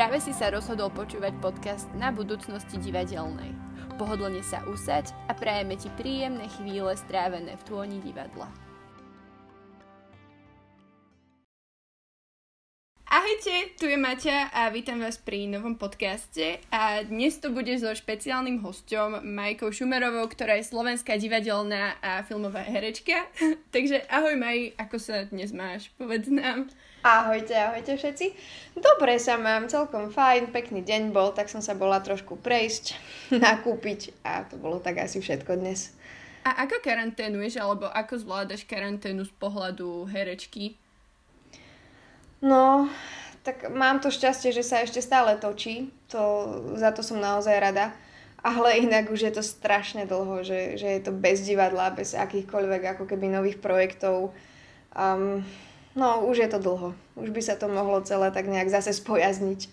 Práve si sa rozhodol počúvať podcast na budúcnosti divadelnej. Pohodlne sa usaď a prajeme ti príjemné chvíle strávené v tôni divadla. Ahojte, tu je Maťa a vítam vás pri novom podcaste a dnes to bude so špeciálnym hosťom Majkou Šumerovou, ktorá je slovenská divadelná a filmová herečka. Takže ahoj Maj, ako sa dnes máš? Povedz nám. Ahojte, ahojte všetci. Dobre sa mám, celkom fajn, pekný deň bol, tak som sa bola trošku prejsť, nakúpiť a to bolo tak asi všetko dnes. A ako karanténuješ, alebo ako zvládaš karanténu z pohľadu herečky? No, tak mám to šťastie, že sa ešte stále točí. To, za to som naozaj rada. Ale inak už je to strašne dlho, že, že je to bez divadla, bez akýchkoľvek ako keby nových projektov. Um, no, už je to dlho. Už by sa to mohlo celé tak nejak zase spojazniť.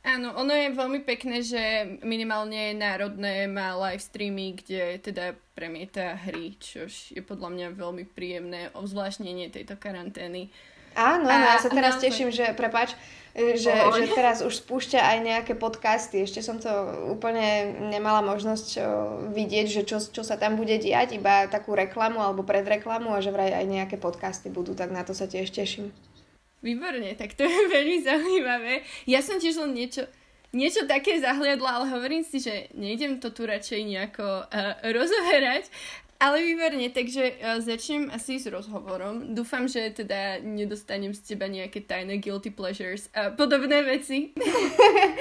Áno, ono je veľmi pekné, že minimálne Národné má live streamy, kde teda premieta hry, čo je podľa mňa veľmi príjemné ovzvláštnenie tejto karantény. Áno, áno, ja sa teraz no, teším, že, prepač, že, že teraz už spúšťa aj nejaké podcasty. Ešte som to úplne nemala možnosť vidieť, že čo, čo sa tam bude diať, iba takú reklamu alebo predreklamu a že vraj aj nejaké podcasty budú, tak na to sa tiež teším. Výborne, tak to je veľmi zaujímavé. Ja som tiež len niečo, niečo také zahliadla, ale hovorím si, že nejdem to tu radšej nejako uh, rozoherať, ale výborne, takže uh, začnem asi s rozhovorom. Dúfam, že teda nedostanem z teba nejaké tajné guilty pleasures a podobné veci.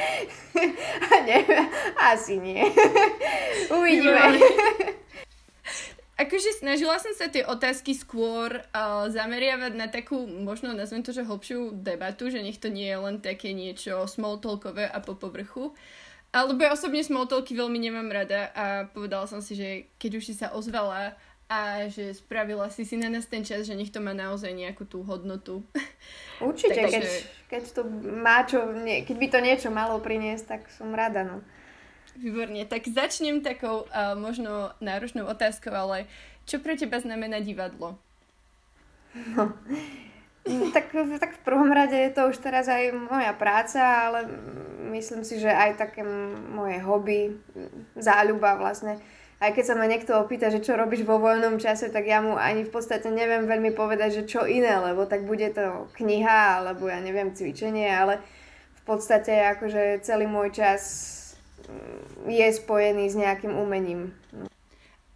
Neviem, asi nie. Uvidíme. Akože snažila som sa tie otázky skôr uh, zameriavať na takú, možno nazvem to, že hlbšiu debatu, že nech to nie je len také niečo small talkové a po povrchu. Uh, alebo ja osobne smalltalky veľmi nemám rada a povedala som si, že keď už si sa ozvala a že spravila si si na nás ten čas, že nech to má naozaj nejakú tú hodnotu. Určite, Takže... keď, keď to má čo, nie, keď by to niečo malo priniesť, tak som rada, no. Výborne, tak začnem takou uh, možno náročnou otázkou, ale čo pre teba znamená divadlo? No, tak, tak v prvom rade je to už teraz aj moja práca, ale myslím si, že aj také moje hobby, záľuba vlastne. Aj keď sa ma niekto opýta, že čo robíš vo voľnom čase, tak ja mu ani v podstate neviem veľmi povedať, že čo iné, lebo tak bude to kniha, alebo ja neviem, cvičenie, ale v podstate akože celý môj čas mm, je spojený s nejakým umením.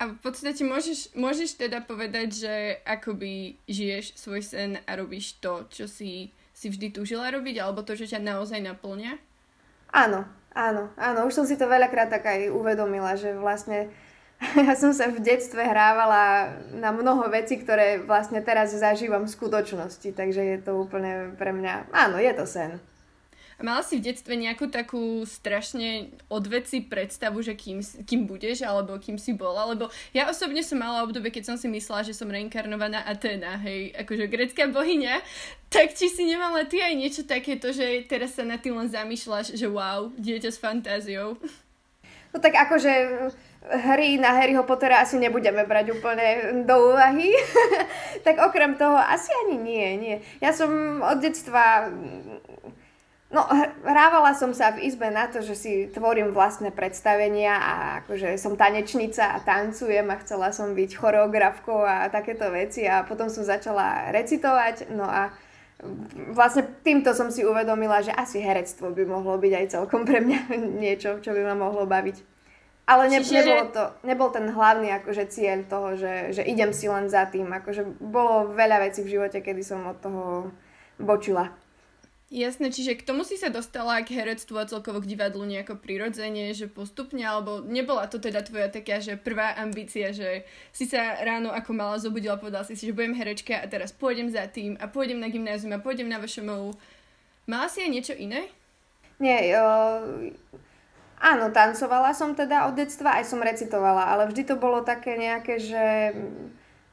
A v podstate môžeš, môžeš teda povedať, že akoby žiješ svoj sen a robíš to, čo si, si vždy túžila robiť, alebo to, čo ťa naozaj naplňa? Áno, áno, áno. Už som si to veľakrát tak aj uvedomila, že vlastne ja som sa v detstve hrávala na mnoho vecí, ktoré vlastne teraz zažívam v skutočnosti, takže je to úplne pre mňa, áno, je to sen. Mala si v detstve nejakú takú strašne odveci predstavu, že kým, kým budeš, alebo kým si bola? Lebo ja osobne som mala obdobie, keď som si myslela, že som reinkarnovaná Atena, hej, akože grecká bohyňa. Tak či si nemala ty aj niečo takéto, že teraz sa na tým len zamýšľaš, že wow, dieťa s fantáziou? No tak akože hry na Harryho Pottera asi nebudeme brať úplne do úvahy. tak okrem toho asi ani nie, nie. Ja som od detstva No, hrávala som sa v izbe na to, že si tvorím vlastné predstavenia a akože som tanečnica a tancujem a chcela som byť choreografkou a takéto veci a potom som začala recitovať, no a vlastne týmto som si uvedomila, že asi herectvo by mohlo byť aj celkom pre mňa niečo, čo by ma mohlo baviť. Ale ne, Čiže... nebolo to, nebol ten hlavný akože cieľ toho, že, že idem si len za tým. Akože bolo veľa vecí v živote, kedy som od toho bočila. Jasné, čiže k tomu si sa dostala k herectvu a celkovo k divadlu nejako prirodzene, že postupne, alebo nebola to teda tvoja taká, že prvá ambícia, že si sa ráno ako mala zobudila povedala si si, že budem herečka a teraz pôjdem za tým a pôjdem na gymnázium a pôjdem na VŠMU. Mala si aj niečo iné? Nie, jo, áno, tancovala som teda od detstva, aj som recitovala, ale vždy to bolo také nejaké, že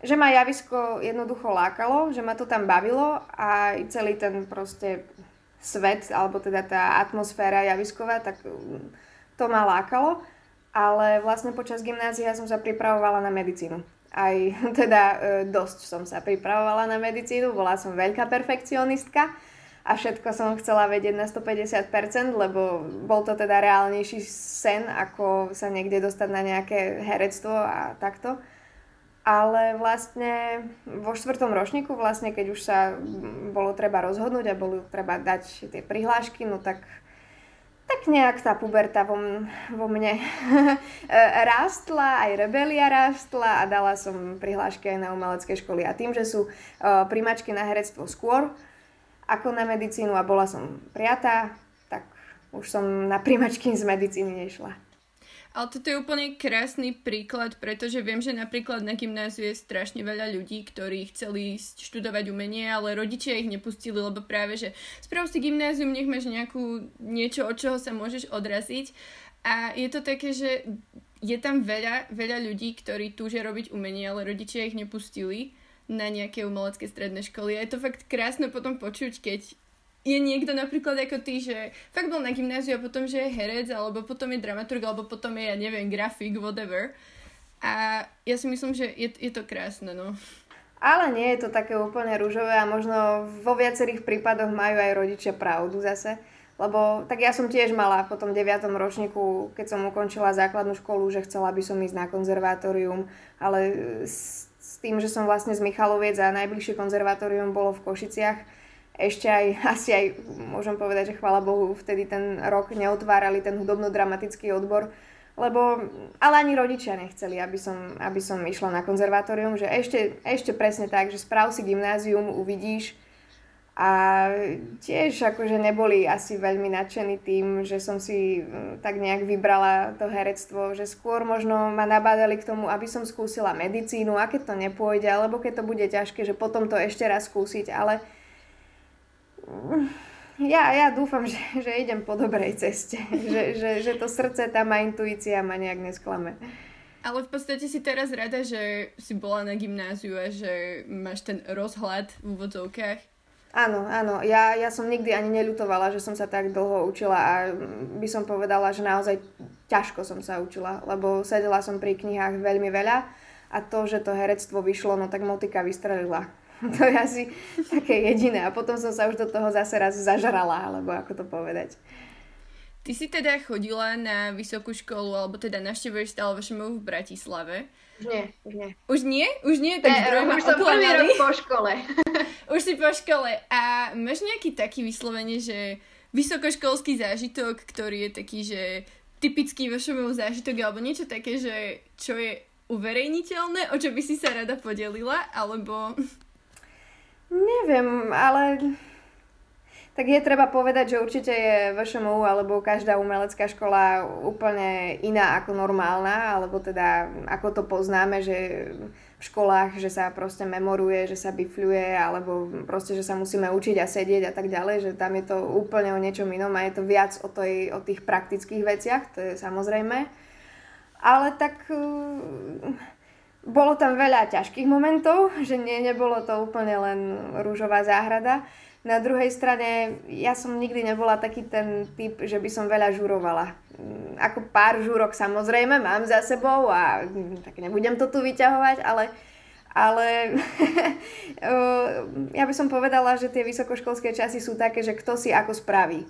že ma javisko jednoducho lákalo, že ma to tam bavilo a celý ten proste svet, alebo teda tá atmosféra javisková, tak mm, to ma lákalo. Ale vlastne počas gymnázia som sa pripravovala na medicínu. Aj teda e, dosť som sa pripravovala na medicínu, bola som veľká perfekcionistka a všetko som chcela vedieť na 150%, lebo bol to teda reálnejší sen, ako sa niekde dostať na nejaké herectvo a takto. Ale vlastne vo štvrtom ročníku, vlastne keď už sa bolo treba rozhodnúť a bolo treba dať tie prihlášky, no tak tak nejak tá puberta vo, vo mne rástla, aj rebelia rástla a dala som prihlášky aj na umelecké školy. A tým, že sú uh, primačky na herectvo skôr ako na medicínu a bola som prijatá, tak už som na primačky z medicíny nešla. Ale toto je úplne krásny príklad, pretože viem, že napríklad na gymnáziu je strašne veľa ľudí, ktorí chceli študovať umenie, ale rodičia ich nepustili, lebo práve, že sprav si gymnázium, nech máš nejakú, niečo, od čoho sa môžeš odraziť. A je to také, že je tam veľa, veľa ľudí, ktorí túžia robiť umenie, ale rodičia ich nepustili na nejaké umelecké stredné školy. A je to fakt krásne potom počuť, keď je niekto napríklad ako ty, že fakt bol na gymnáziu a potom, že je herec, alebo potom je dramaturg, alebo potom je, ja neviem, grafik, whatever. A ja si myslím, že je, je to krásne, no. Ale nie je to také úplne rúžové a možno vo viacerých prípadoch majú aj rodičia pravdu zase. Lebo tak ja som tiež mala po tom 9. ročníku, keď som ukončila základnú školu, že chcela by som ísť na konzervatórium, ale s, s tým, že som vlastne z Michaloviec a najbližšie konzervatórium bolo v Košiciach, ešte aj, asi aj, môžem povedať, že chvála Bohu, vtedy ten rok neotvárali ten hudobno-dramatický odbor, lebo, ale ani rodičia nechceli, aby som, aby som išla na konzervatórium, že ešte, ešte presne tak, že správ si gymnázium, uvidíš, a tiež akože neboli asi veľmi nadšení tým, že som si mm, tak nejak vybrala to herectvo, že skôr možno ma nabádali k tomu, aby som skúsila medicínu a keď to nepôjde, alebo keď to bude ťažké, že potom to ešte raz skúsiť, ale ja, ja dúfam, že, že idem po dobrej ceste, že, že, že to srdce tam a intuícia ma nejak nesklame. Ale v podstate si teraz rada, že si bola na gymnáziu a že máš ten rozhľad v úvodzovkách. Áno, áno. Ja, ja som nikdy ani neľutovala, že som sa tak dlho učila a by som povedala, že naozaj ťažko som sa učila, lebo sedela som pri knihách veľmi veľa a to, že to herectvo vyšlo, no tak motika vystrelila. To je asi také jediné. A potom som sa už do toho zase raz zažrala, alebo ako to povedať. Ty si teda chodila na vysokú školu, alebo teda navštevuješ stále VŠMU v Bratislave. Už nie, už nie. Už nie? Už nie? Tak ne, už som prvý rok po škole. už si po škole. A máš nejaký taký vyslovene, že vysokoškolský zážitok, ktorý je taký, že typický VŠMU zážitok, alebo niečo také, že čo je uverejniteľné, o čo by si sa rada podelila, alebo... Neviem, ale tak je treba povedať, že určite je VŠMU alebo každá umelecká škola úplne iná ako normálna, alebo teda ako to poznáme, že v školách, že sa proste memoruje, že sa bifľuje, alebo proste, že sa musíme učiť a sedieť a tak ďalej, že tam je to úplne o niečom inom a je to viac o, tej, o tých praktických veciach, to je samozrejme. Ale tak bolo tam veľa ťažkých momentov, že nie, nebolo to úplne len rúžová záhrada. Na druhej strane, ja som nikdy nebola taký ten typ, že by som veľa žurovala. Mm, ako pár žúrok samozrejme mám za sebou a mm, tak nebudem to tu vyťahovať, ale, ale ja by som povedala, že tie vysokoškolské časy sú také, že kto si ako spraví.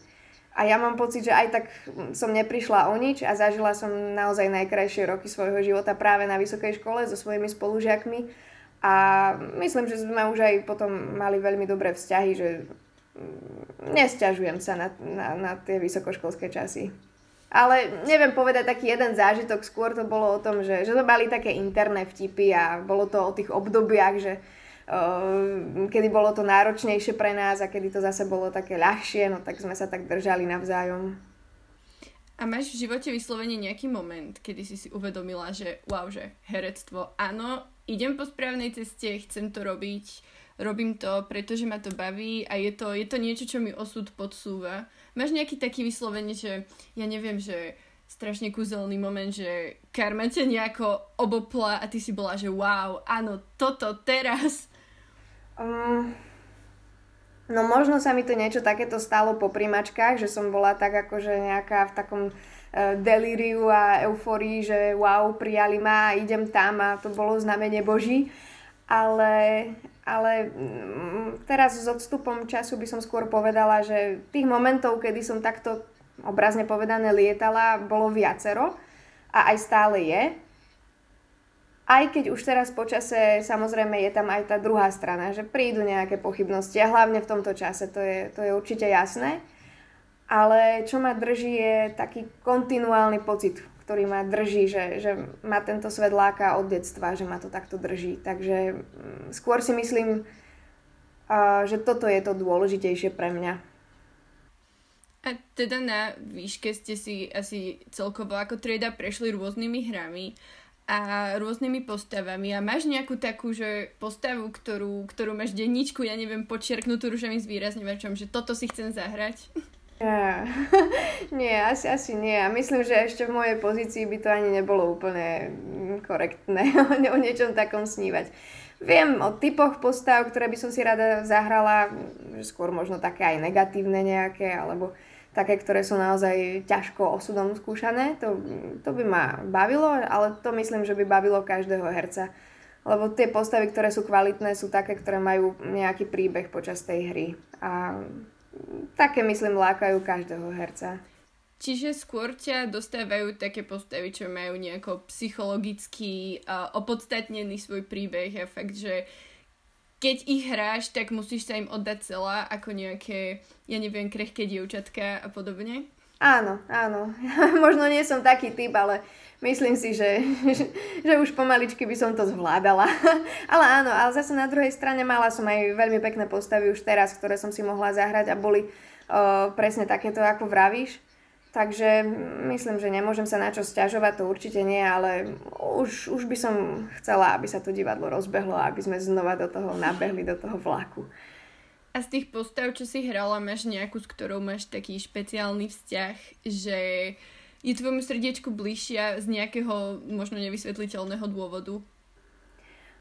A ja mám pocit, že aj tak som neprišla o nič a zažila som naozaj najkrajšie roky svojho života práve na vysokej škole so svojimi spolužiakmi. A myslím, že sme už aj potom mali veľmi dobré vzťahy, že nesťažujem sa na, na, na tie vysokoškolské časy. Ale neviem povedať taký jeden zážitok, skôr to bolo o tom, že, že to mali také interné vtipy a bolo to o tých obdobiach, že kedy bolo to náročnejšie pre nás a kedy to zase bolo také ľahšie, no tak sme sa tak držali navzájom. A máš v živote vyslovene nejaký moment, kedy si si uvedomila, že wow, že herectvo, áno, idem po správnej ceste, chcem to robiť, robím to, pretože ma to baví a je to, je to niečo, čo mi osud podsúva. Máš nejaký taký vyslovene, že ja neviem, že strašne kúzelný moment, že karma ťa nejako obopla a ty si bola, že wow, áno, toto teraz Um, no možno sa mi to niečo takéto stalo po primačkách, že som bola tak akože nejaká v takom uh, delíriu a euforii, že wow, prijali ma idem tam a to bolo znamenie Boží. Ale, ale mm, teraz s odstupom času by som skôr povedala, že tých momentov, kedy som takto obrazne povedané lietala, bolo viacero a aj stále je. Aj keď už teraz počase samozrejme je tam aj tá druhá strana, že prídu nejaké pochybnosti a hlavne v tomto čase, to je, to je určite jasné. Ale čo ma drží je taký kontinuálny pocit, ktorý ma drží, že, že ma tento svet láka od detstva, že ma to takto drží. Takže mm, skôr si myslím, že toto je to dôležitejšie pre mňa. A teda na výške ste si asi celkovo ako trieda prešli rôznymi hrami a rôznymi postavami a máš nejakú takú, že postavu, ktorú, ktorú máš denníčku, ja neviem, počerknutú rúžovým zvýrazňovačom, že toto si chcem zahrať? Yeah. nie, asi, asi nie. A myslím, že ešte v mojej pozícii by to ani nebolo úplne korektné o niečom takom snívať. Viem o typoch postav, ktoré by som si rada zahrala, skôr možno také aj negatívne nejaké, alebo také, ktoré sú naozaj ťažko osudom skúšané. To, to by ma bavilo, ale to myslím, že by bavilo každého herca. Lebo tie postavy, ktoré sú kvalitné, sú také, ktoré majú nejaký príbeh počas tej hry. A také myslím lákajú každého herca. Čiže skôr ťa dostávajú také postavy, čo majú nejako psychologicky uh, opodstatnený svoj príbeh a fakt, že keď ich hráš, tak musíš sa im oddať celá ako nejaké, ja neviem, krehké dievčatka a podobne? Áno, áno. Možno nie som taký typ, ale myslím si, že, že, už pomaličky by som to zvládala. ale áno, ale zase na druhej strane mala som aj veľmi pekné postavy už teraz, ktoré som si mohla zahrať a boli uh, presne takéto, ako vravíš. Takže myslím, že nemôžem sa na čo stiažovať, to určite nie, ale už, už by som chcela, aby sa to divadlo rozbehlo a aby sme znova do toho nabehli, do toho vlaku. A z tých postav, čo si hrala, máš nejakú, s ktorou máš taký špeciálny vzťah, že je tvojmu srdiečku bližšia z nejakého možno nevysvetliteľného dôvodu?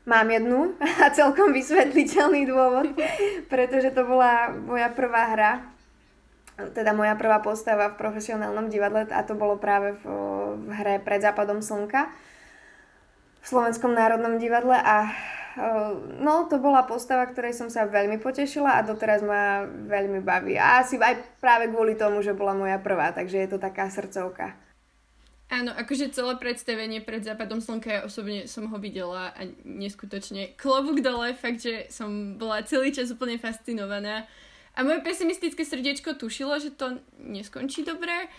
Mám jednu a celkom vysvetliteľný dôvod, pretože to bola moja prvá hra, teda moja prvá postava v profesionálnom divadle a to bolo práve v, v hre Pred západom slnka v Slovenskom národnom divadle a Ehm, no, to bola postava, ktorej som sa veľmi potešila a doteraz ma veľmi baví. A asi aj práve kvôli tomu, že bola moja prvá, takže je to taká srdcovka. Áno, akože celé predstavenie pred západom slnka, ja osobne som ho videla a neskutočne klobúk dole, fakt, že som bola celý čas úplne fascinovaná. A moje pesimistické srdiečko tušilo, že to neskončí dobre,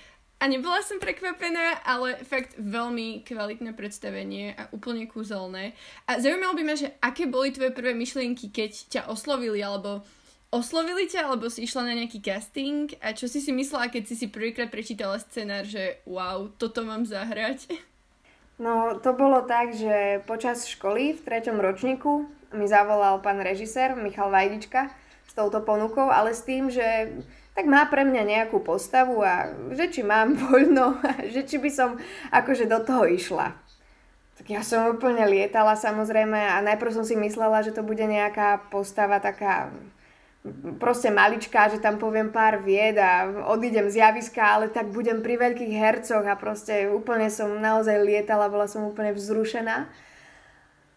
a nebola som prekvapená, ale fakt veľmi kvalitné predstavenie a úplne kúzelné. A zaujímalo by ma, že aké boli tvoje prvé myšlienky, keď ťa oslovili, alebo oslovili ťa, alebo si išla na nejaký casting a čo si si myslela, keď si si prvýkrát prečítala scenár, že wow, toto mám zahrať? No, to bolo tak, že počas školy v treťom ročníku mi zavolal pán režisér Michal Vajdička s touto ponukou, ale s tým, že tak má pre mňa nejakú postavu a že či mám voľno, že či by som akože do toho išla. Tak ja som úplne lietala samozrejme a najprv som si myslela, že to bude nejaká postava taká proste maličká, že tam poviem pár vied a odídem z javiska, ale tak budem pri veľkých hercoch a proste úplne som naozaj lietala, bola som úplne vzrušená.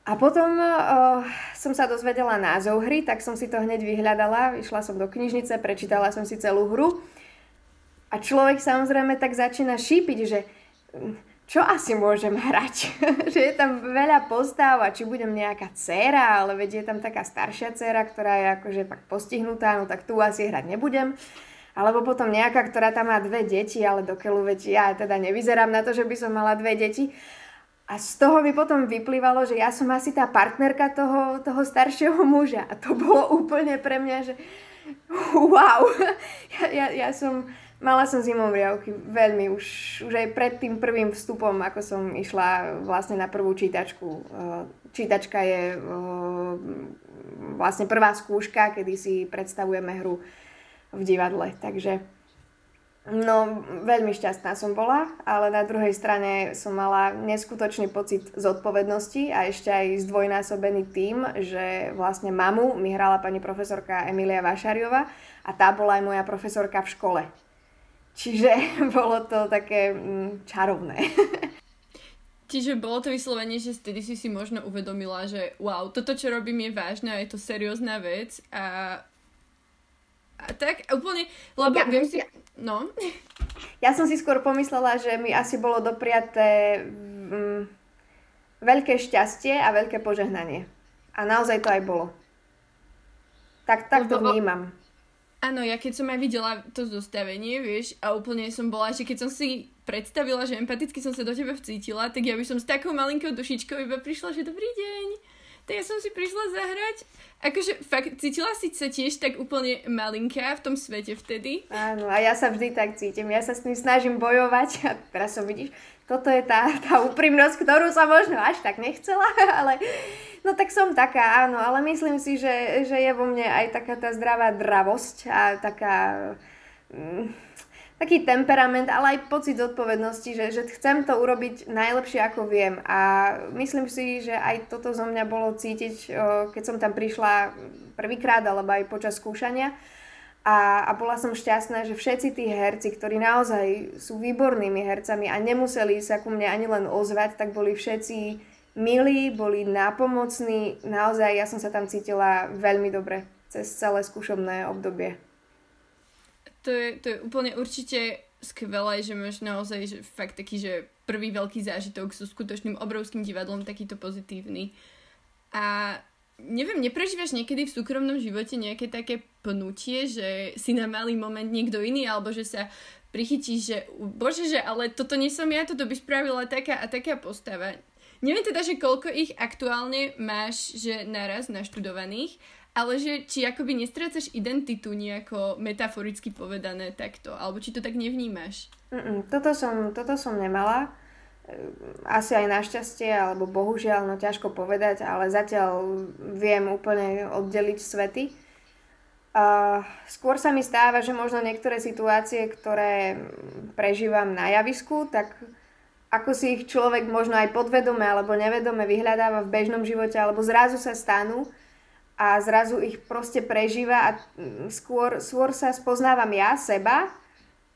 A potom uh, som sa dozvedela názov hry, tak som si to hneď vyhľadala, išla som do knižnice, prečítala som si celú hru a človek samozrejme tak začína šípiť, že hm, čo asi môžem hrať? že je tam veľa postav a či budem nejaká dcéra, ale veď je tam taká staršia dcéra, ktorá je akože tak postihnutá, no tak tu asi hrať nebudem. Alebo potom nejaká, ktorá tam má dve deti, ale dokeľu veď ja teda nevyzerám na to, že by som mala dve deti. A z toho by potom vyplývalo, že ja som asi tá partnerka toho, toho staršieho muža. A to bolo úplne pre mňa, že wow. Ja, ja, ja som, mala som riavky veľmi, už, už aj pred tým prvým vstupom, ako som išla vlastne na prvú čítačku. Eh, čítačka je eh, vlastne prvá skúška, kedy si predstavujeme hru v divadle. Takže No, veľmi šťastná som bola, ale na druhej strane som mala neskutočný pocit zodpovednosti a ešte aj zdvojnásobený tým, že vlastne mamu mi hrala pani profesorka Emilia Vašariova a tá bola aj moja profesorka v škole. Čiže bolo to také mm, čarovné. Čiže bolo to vyslovene, že vtedy si si možno uvedomila, že wow, toto, čo robím, je vážne a je to seriózna vec a, tak úplne, lebo ja, viem si... No. Ja som si skôr pomyslela, že mi asi bolo dopriaté mm, veľké šťastie a veľké požehnanie. A naozaj to aj bolo. Tak, tak to vnímam. Áno, ja keď som aj videla to zostavenie, vieš, a úplne som bola, že keď som si predstavila, že empaticky som sa do teba vcítila, tak ja by som s takou malinkou dušičkou iba prišla, že dobrý deň, tak ja som si prišla zahrať. Akože fakt, cítila si sa tiež tak úplne malinká v tom svete vtedy? Áno, a ja sa vždy tak cítim. Ja sa s tým snažím bojovať a teraz som vidíš, toto je tá, tá úprimnosť, ktorú som možno až tak nechcela, ale No tak som taká, áno, ale myslím si, že, že je vo mne aj taká tá zdravá dravosť a taká... Mm, taký temperament, ale aj pocit zodpovednosti, že, že chcem to urobiť najlepšie ako viem. A myslím si, že aj toto zo mňa bolo cítiť, keď som tam prišla prvýkrát alebo aj počas skúšania. A, a bola som šťastná, že všetci tí herci, ktorí naozaj sú výbornými hercami a nemuseli sa ku mne ani len ozvať, tak boli všetci milí, boli nápomocní, naozaj ja som sa tam cítila veľmi dobre cez celé skúšobné obdobie. To je, to je úplne určite skvelé, že máš naozaj že fakt taký, že prvý veľký zážitok so skutočným obrovským divadlom, takýto pozitívny. A neviem, neprežívaš niekedy v súkromnom živote nejaké také pnutie, že si na malý moment niekto iný, alebo že sa prichytíš, že bože, že ale toto nie som ja, toto by spravila taká a taká postava. Neviem teda, že koľko ich aktuálne máš, že naraz naštudovaných, ale že či akoby nestrácaš identitu nejako metaforicky povedané takto, alebo či to tak nevnímaš? Mm-mm, toto, som, toto som nemala. Asi aj našťastie, alebo bohužiaľ, no ťažko povedať, ale zatiaľ viem úplne oddeliť svety. Uh, skôr sa mi stáva, že možno niektoré situácie, ktoré prežívam na javisku, tak ako si ich človek možno aj podvedome alebo nevedome vyhľadáva v bežnom živote, alebo zrazu sa stanú a zrazu ich proste prežíva a mm, skôr, skôr sa spoznávam ja, seba,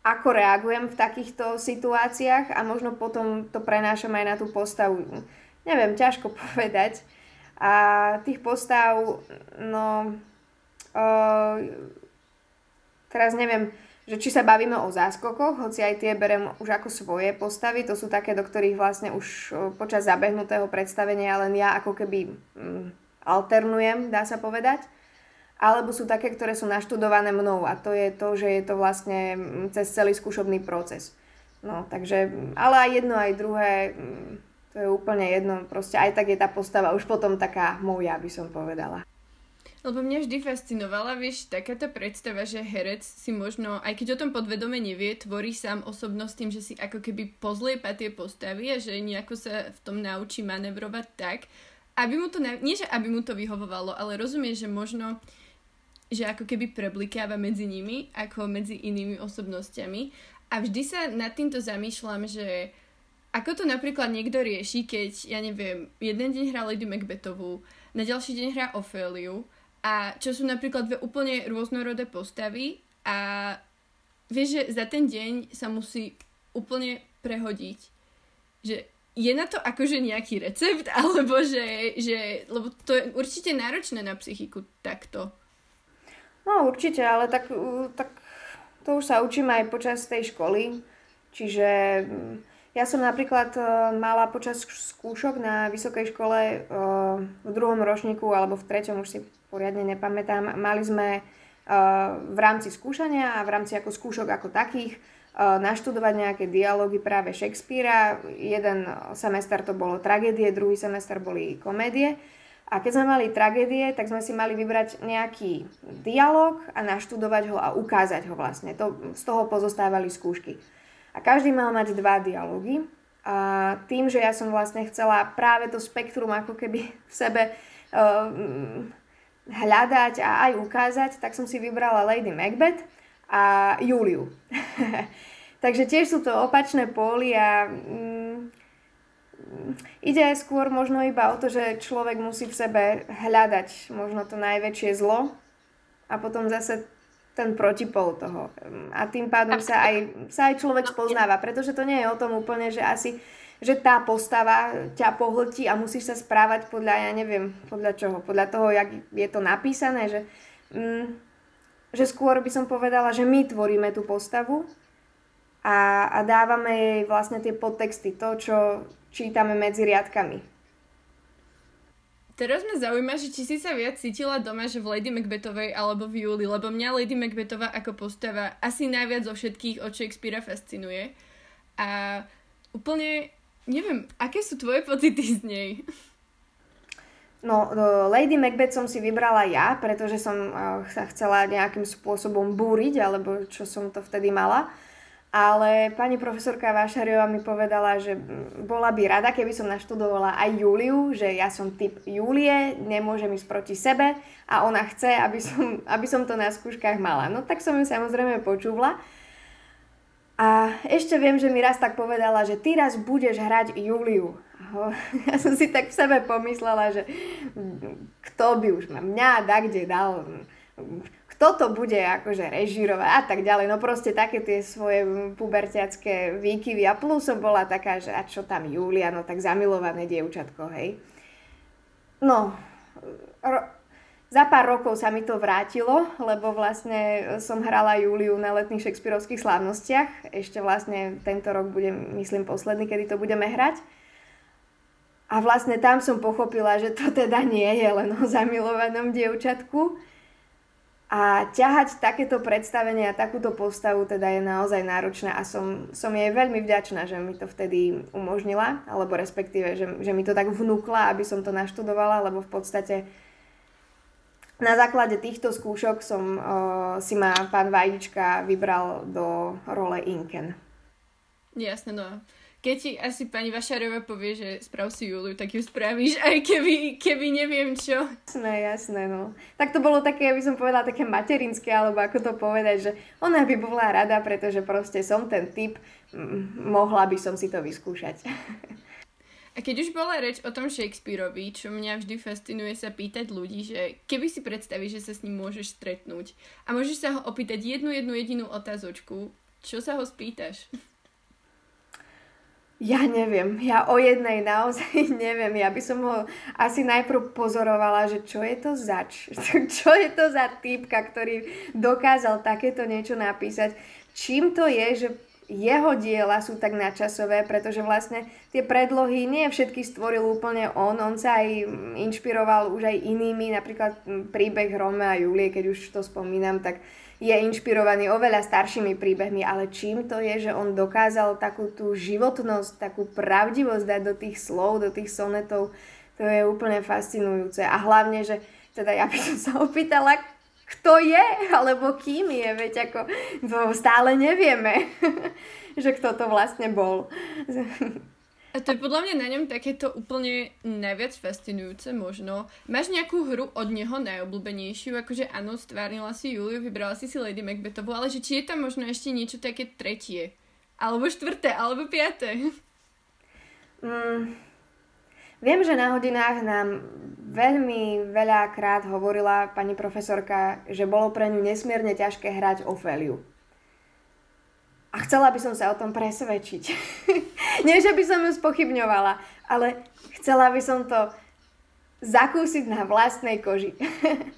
ako reagujem v takýchto situáciách a možno potom to prenášam aj na tú postavu. Neviem, ťažko povedať. A tých postav, no... O, teraz neviem, že či sa bavíme o záskokoch, hoci aj tie berem už ako svoje postavy, to sú také, do ktorých vlastne už počas zabehnutého predstavenia len ja ako keby mm, alternujem, dá sa povedať. Alebo sú také, ktoré sú naštudované mnou a to je to, že je to vlastne mm, cez celý skúšobný proces. No, takže, ale aj jedno, aj druhé, mm, to je úplne jedno, proste aj tak je tá postava už potom taká moja, by som povedala. Lebo mňa vždy fascinovala, vieš, takáto predstava, že herec si možno, aj keď o tom podvedome nevie, tvorí sám osobnosť tým, že si ako keby pozliepa tie postavy a že nejako sa v tom naučí manevrovať tak, aby mu to, nie že aby mu to vyhovovalo, ale rozumie, že možno že ako keby preblikáva medzi nimi, ako medzi inými osobnostiami. A vždy sa nad týmto zamýšľam, že ako to napríklad niekto rieši, keď, ja neviem, jeden deň hrá Lady Macbethovú, na ďalší deň hrá Oféliu a čo sú napríklad dve úplne rôznorodé postavy a vieš, že za ten deň sa musí úplne prehodiť. Že je na to akože nejaký recept, alebo že, že lebo to je určite náročné na psychiku takto. No určite, ale tak, tak to už sa učím aj počas tej školy. Čiže mm, ja som napríklad e, mala počas skúšok na vysokej škole e, v druhom ročníku alebo v treťom, už si poriadne nepamätám. Mali sme uh, v rámci skúšania a v rámci ako skúšok ako takých naštudovať nejaké dialógy práve Shakespearea. Jeden semester to bolo tragédie, druhý semester boli komédie. A keď sme mali tragédie, tak sme si mali vybrať nejaký dialog a naštudovať ho a ukázať ho vlastne. To, z toho pozostávali skúšky. A každý mal mať dva dialógy. A tým, že ja som vlastne chcela práve to spektrum ako keby v sebe uh, hľadať a aj ukázať, tak som si vybrala Lady Macbeth a Juliu. Takže tiež sú to opačné póly a mm, ide aj skôr možno iba o to, že človek musí v sebe hľadať možno to najväčšie zlo a potom zase ten protipol toho. A tým pádom sa aj, sa aj človek spoznáva, pretože to nie je o tom úplne, že asi že tá postava ťa pohltí a musíš sa správať podľa, ja neviem, podľa čoho, podľa toho, jak je to napísané, že, mm, že skôr by som povedala, že my tvoríme tú postavu a, a dávame jej vlastne tie podtexty, to, čo čítame medzi riadkami. Teraz ma zaujíma, že či si sa viac cítila doma, že v Lady Macbethovej alebo v Júli, lebo mňa Lady Macbethová ako postava asi najviac zo všetkých od Shakespearea fascinuje. A úplne Neviem, aké sú tvoje pocity z nej? No, Lady Macbeth som si vybrala ja, pretože som sa chcela nejakým spôsobom búriť, alebo čo som to vtedy mala. Ale pani profesorka Vášariová mi povedala, že bola by rada, keby som naštudovala aj Júliu, že ja som typ Júlie, nemôžem ísť proti sebe a ona chce, aby som, aby som to na skúškach mala. No tak som ju samozrejme počúvla. A ešte viem, že mi raz tak povedala, že ty raz budeš hrať Juliu. Ja som si tak v sebe pomyslela, že kto by už ma mňa da kde dal, kto to bude akože režírovať a tak ďalej. No proste také tie svoje pubertiacké výkyvy. A plus som bola taká, že a čo tam Julia, no tak zamilované dievčatko, hej. No, ro- za pár rokov sa mi to vrátilo, lebo vlastne som hrala Júliu na letných šekspírovských slávnostiach. Ešte vlastne tento rok budem, myslím, posledný, kedy to budeme hrať. A vlastne tam som pochopila, že to teda nie je len o zamilovanom dievčatku. A ťahať takéto predstavenie a takúto postavu teda je naozaj náročné a som, som jej veľmi vďačná, že mi to vtedy umožnila, alebo respektíve, že, že mi to tak vnúkla, aby som to naštudovala, lebo v podstate na základe týchto skúšok som uh, si ma pán Vajdička vybral do role Inken. Jasne, no. Keď ti asi pani Vašarová povie, že sprav si Juliu, tak ju spravíš, aj keby, keby neviem čo. Jasné, jasné, no. Tak to bolo také, aby som povedala, také materinské, alebo ako to povedať, že ona by bola rada, pretože proste som ten typ, mohla by som si to vyskúšať. A keď už bola reč o tom Shakespeareovi, čo mňa vždy fascinuje sa pýtať ľudí, že keby si predstavíš, že sa s ním môžeš stretnúť a môžeš sa ho opýtať jednu, jednu jedinú otázočku, čo sa ho spýtaš? Ja neviem, ja o jednej naozaj neviem. Ja by som ho asi najprv pozorovala, že čo je to zač, čo je to za typka, ktorý dokázal takéto niečo napísať. Čím to je, že jeho diela sú tak nadčasové, pretože vlastne tie predlohy nie všetky stvoril úplne on, on sa aj inšpiroval už aj inými, napríklad príbeh Rome a Julie, keď už to spomínam, tak je inšpirovaný oveľa staršími príbehmi, ale čím to je, že on dokázal takú tú životnosť, takú pravdivosť dať do tých slov, do tých sonetov, to je úplne fascinujúce. A hlavne, že teda ja by som sa opýtala, kto je, alebo kým je, veď ako to stále nevieme, že kto to vlastne bol. A to je podľa mňa na ňom takéto úplne najviac fascinujúce možno. Máš nejakú hru od neho najobľúbenejšiu? Akože áno, stvárnila si Juliu, vybrala si si Lady Macbethovu, ale že či je tam možno ešte niečo také tretie? Alebo štvrté, alebo piaté? Mm, Viem, že na hodinách nám veľmi veľakrát hovorila pani profesorka, že bolo pre ňu nesmierne ťažké hrať Ofeliu. A chcela by som sa o tom presvedčiť. Nie, že by som ju spochybňovala, ale chcela by som to zakúsiť na vlastnej koži.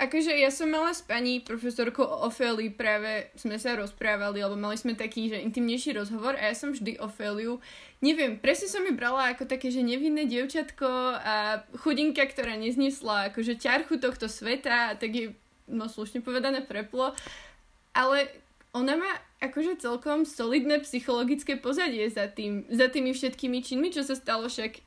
Akože ja som mala s pani profesorkou Ofeli práve sme sa rozprávali, alebo mali sme taký, že intimnejší rozhovor a ja som vždy Ofeliu, neviem, presne som ju brala ako také, že nevinné dievčatko a chudinka, ktorá neznesla akože ťarchu tohto sveta a tak je, no slušne povedané, preplo. Ale ona má akože celkom solidné psychologické pozadie za, tým, za tými všetkými činmi, čo sa stalo, však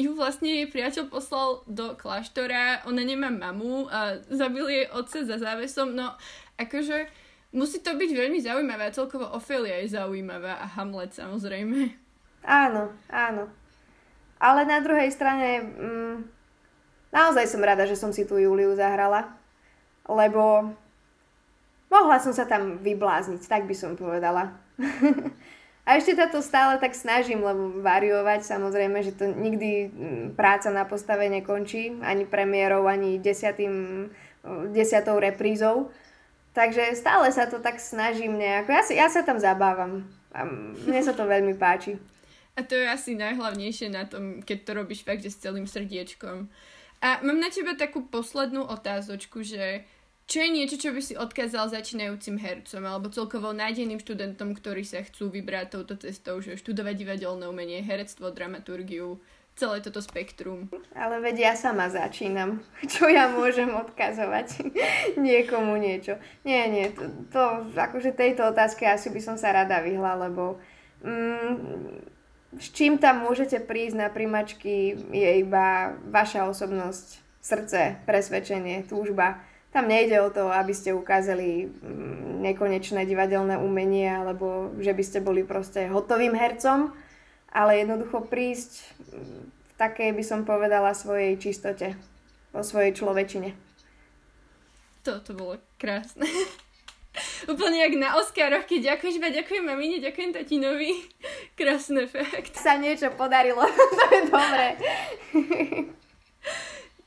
ju vlastne jej priateľ poslal do kláštora, ona nemá mamu a zabil jej otce za závesom, no akože musí to byť veľmi zaujímavé a celkovo Ofelia je zaujímavá a Hamlet samozrejme. Áno, áno. Ale na druhej strane mm, naozaj som rada, že som si tú Juliu zahrala, lebo mohla som sa tam vyblázniť, tak by som povedala. A ešte sa to stále tak snažím, lebo variovať, samozrejme, že to nikdy mm, práca na postave nekončí, ani premiérou, ani desiatým, desiatou reprízou. Takže stále sa to tak snažím nejako. Ja, si, ja sa tam zabávam. A mne sa to veľmi páči. A to je asi najhlavnejšie na tom, keď to robíš fakt, že s celým srdiečkom. A mám na teba takú poslednú otázočku, že čo je niečo, čo by si odkázal začínajúcim hercom alebo celkovo nádeným študentom, ktorí sa chcú vybrať touto cestou, že študovať divadelné umenie, herectvo, dramaturgiu, celé toto spektrum. Ale veď ja sama začínam. Čo ja môžem odkazovať niekomu niečo? Nie, nie, to, to akože tejto otázke asi by som sa rada vyhla, lebo mm, s čím tam môžete prísť na primačky je iba vaša osobnosť, srdce, presvedčenie, túžba. Tam nejde o to, aby ste ukázali mm, nekonečné divadelné umenie alebo že by ste boli proste hotovým hercom, ale jednoducho prísť mm, v takej by som povedala svojej čistote, vo svojej človečine. To, to bolo krásne. Úplne jak na Oscaroch, keď ďakuješ iba ďakujem mamine, ďakujem tatinovi. Krásne fakt. Sa niečo podarilo, to je dobré.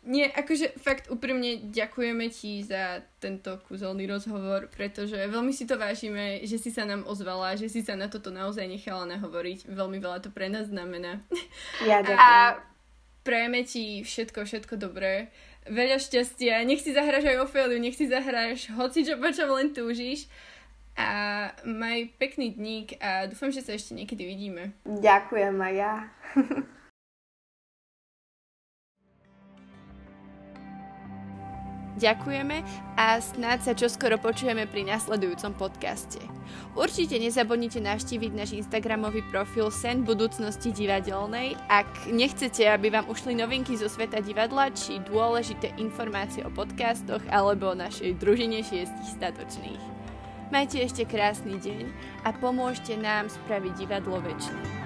Nie, akože fakt úprimne ďakujeme ti za tento kúzelný rozhovor, pretože veľmi si to vážime, že si sa nám ozvala, že si sa na toto naozaj nechala nahovoriť. Veľmi veľa to pre nás znamená. Ja ďakujem. A prejeme ti všetko, všetko dobré veľa šťastia, nech si zahráš aj Ofeliu, nech si zahráš hoci čo, po čom len túžiš a maj pekný dník a dúfam, že sa ešte niekedy vidíme. Ďakujem aj ja. Ďakujeme a snáď sa čoskoro počujeme pri nasledujúcom podcaste. Určite nezabudnite navštíviť náš Instagramový profil Sen budúcnosti divadelnej, ak nechcete, aby vám ušli novinky zo sveta divadla, či dôležité informácie o podcastoch alebo o našej družine šiestich statočných. Majte ešte krásny deň a pomôžte nám spraviť divadlo väčšie.